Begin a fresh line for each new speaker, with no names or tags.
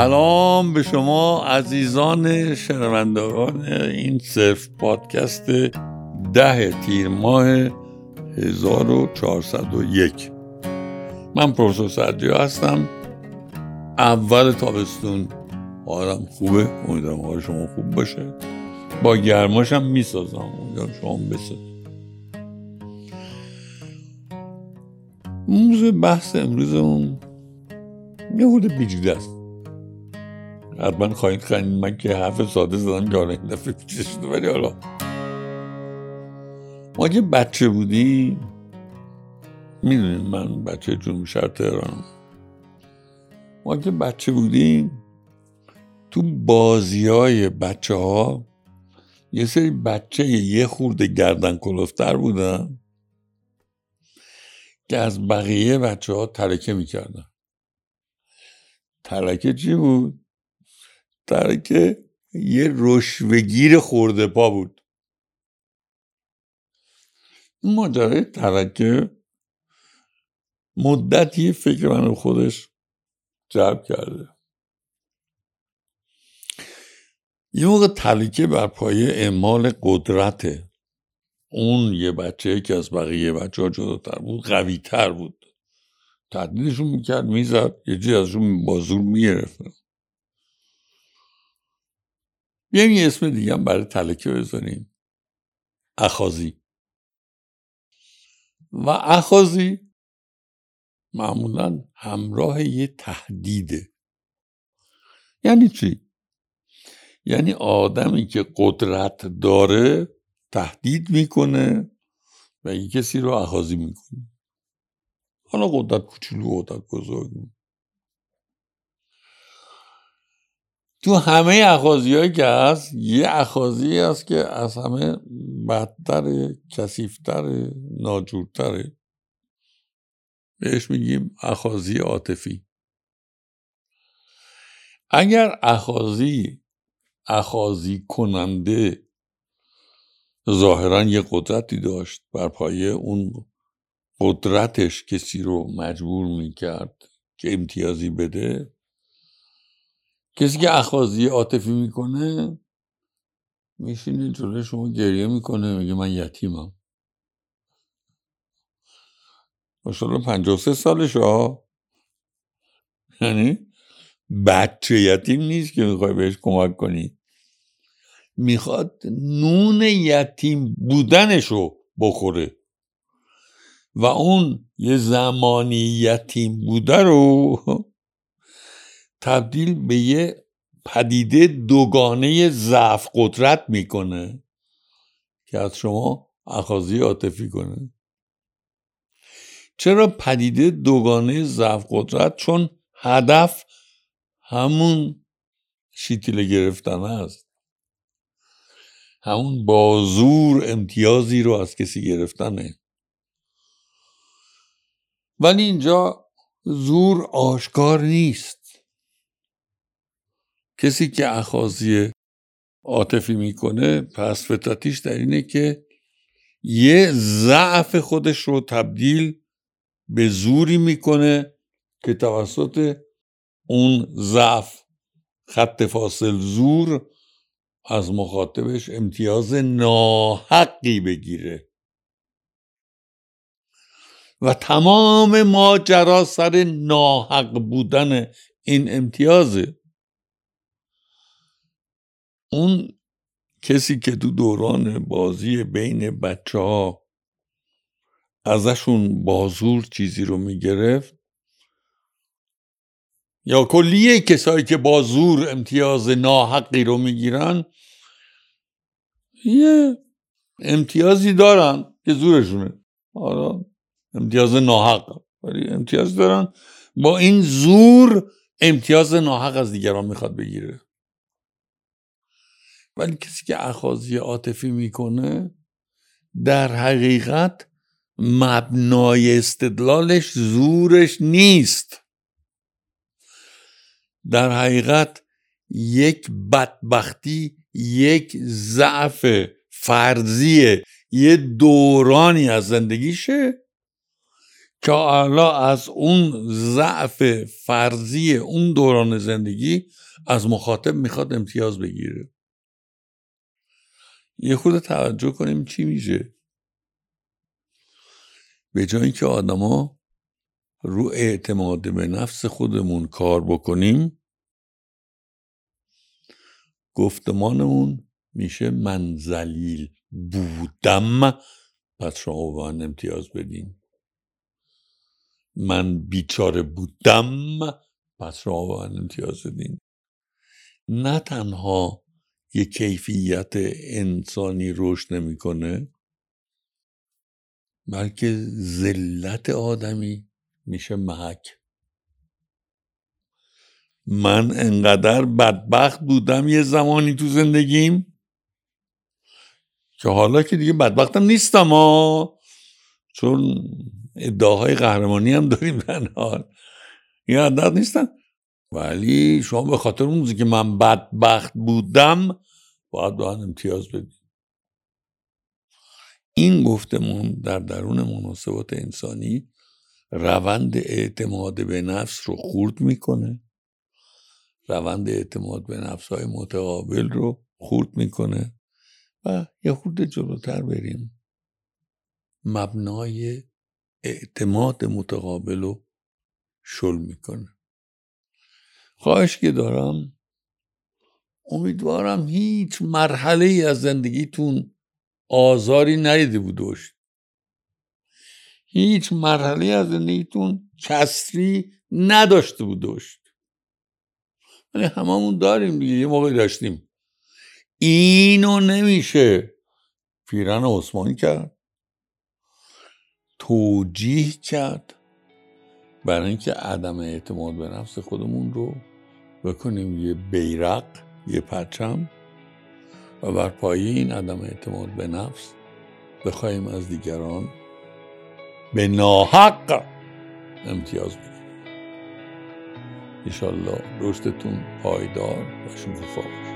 سلام به شما عزیزان شنوندگان این صرف پادکست ده تیر ماه 1401 من پروفسور سردیا هستم. اول تابستون. حالم خوبه؟ امیدوارم حال شما خوب باشه. با گرماشم می‌سازم. امیدوارم شما بسازم موضوع بحث امروزمون یه حود پیچیده است. حتما خواهید خندید من که حرف ساده زدم که حالا این دفعه ولی حالا. ما که بچه بودیم می‌دونید من بچه جنوب شهر تهرانم ما که بچه بودیم تو بازی های بچه ها یه سری بچه یه خورده گردن کلفتر بودن که از بقیه بچه ها ترکه می‌کردن. ترکه چی بود؟ ترکه یه رشوهگیر خورده پا بود. ماجرای ترکه مدتی فکر من خودش جلب کرده. یه موقع ترکه بر پایه اعمال قدرته. اون یه بچه که از بقیه بچه ها جداتر بود قوی تر بود. تهدیدشون می‌کرد می‌زد یه چیز ازشون با زور می‌گرفت. بیایم یه اسم دیگه هم برای تلکه بذاریم اخازی و اخازی معمولا همراه یه تهدیده. یعنی چی؟ یعنی آدمی که قدرت داره تهدید می‌کنه و یه کسی رو اخازی می‌کنه. حالا قدرت کوچولو قدرت بزرگ. تو همه اخازی هایی که هست یه اخازی هست که از همه بدتر کسیفتر ناجورتره. بهش میگیم اخازی عاطفی. اگر اخازی اخازی کننده ظاهرا یه قدرتی داشت بر پایه اون قدرتش کسی رو مجبور می‌کرد که امتیازی بده کسی که اخازی عاطفی می‌کنه میشینه جلوی شما گریه می‌کنه میگه من یتیمم. ماشاءالله پنجاه سه سالش ها. یعنی بچه یتیم نیست که می‌خوای بهش کمک کنی. می‌خواد نون یتیم بودنشو بخوره. و اون یه زمانی یتیم بوده رو تبدیل به یه پدیده دوگانه ضعف قدرت می‌کنه که از شما اخازی عاطفی کنه. چرا پدیده دوگانه ضعف قدرت؟ چون هدف همون شیتیله گرفتن است. همون بازور امتیازی رو از کسی گرفتنه. ولی اینجا زور آشکار نیست. کسی که اخازی عاطفی می‌کنه پس فطرتیش در اینه که یه ضعف خودش رو تبدیل به زوری می‌کنه که توسط اون ضعف خط فاصل زور از مخاطبش امتیاز ناحقی بگیره. و تمام ماجرا سر ناحق بودن این امتیازه. اون کسی که تو دوران بازی بین بچه ها ازشون بازور چیزی رو می‌گرفت یا کلیه کسایی که بازور امتیاز ناحقی رو می‌گیرن یه امتیازی دارن که زورشونه. حالا امتیاز ناحق ولی امتیاز دارن. با این زور امتیاز ناحق از دیگران می‌خواد بگیره. ولی کسی که اخازی عاطفی می‌کنه در حقیقت مبنای استدلالش زورش نیست. در حقیقت یک بدبختی یک ضعف فرضی یه دورانی از زندگیشه که حالا از اون ضعف فرضی اون دوران زندگی از مخاطب می‌خواد امتیاز بگیره. یه خود توجه کنیم چی میشه. به جایی که آدما رو اعتماد به نفس خودمون کار بکنیم گفتمانمون میشه من زلیل بودم. پس شما به من امتیاز بدین. من بیچاره بودم. پس شما به من امتیاز بدین. نه تنها یه کیفیت انسانی رشد نمی‌کنه؟ بلکه ذلت آدمی میشه محک. من انقدر بدبخت بودم یه زمانی تو زندگیم که حالا که دیگه بدبختم نیستم ها چون ادعاهای قهرمانی هم داریم در حال این عدد نیستن. ولی شما به خاطر اون که من بدبخت بودم باید به امتیاز بدید این گفتمون در درون مناسبات انسانی روند اعتماد به نفس رو خورد می‌کنه. روند اعتماد به نفس های متقابل رو خورد می‌کنه و یه خورده جلوتر بریم. مبنای اعتماد متقابل رو شل می‌کنه. خواهش که دارم. امیدوارم هیچ مرحله ای از زندگیتون آزاری ندیده بودوش هیچ مرحله از زندگیتون کسری نداشته بودوش ولی هممون داریم دیگه یه موقع داشتیم. اینو نمیشه پیران عثمانی کرد. توجیه کرد. برای اینکه عدم اعتماد به نفس خودمون رو بکنیم یه بیرق یه پرچم و بر پایه این عدم اعتماد به نفس بخواهیم از دیگران به ناحق امتیاز بگیریم انشالله رشدتون پایدار و شکوفا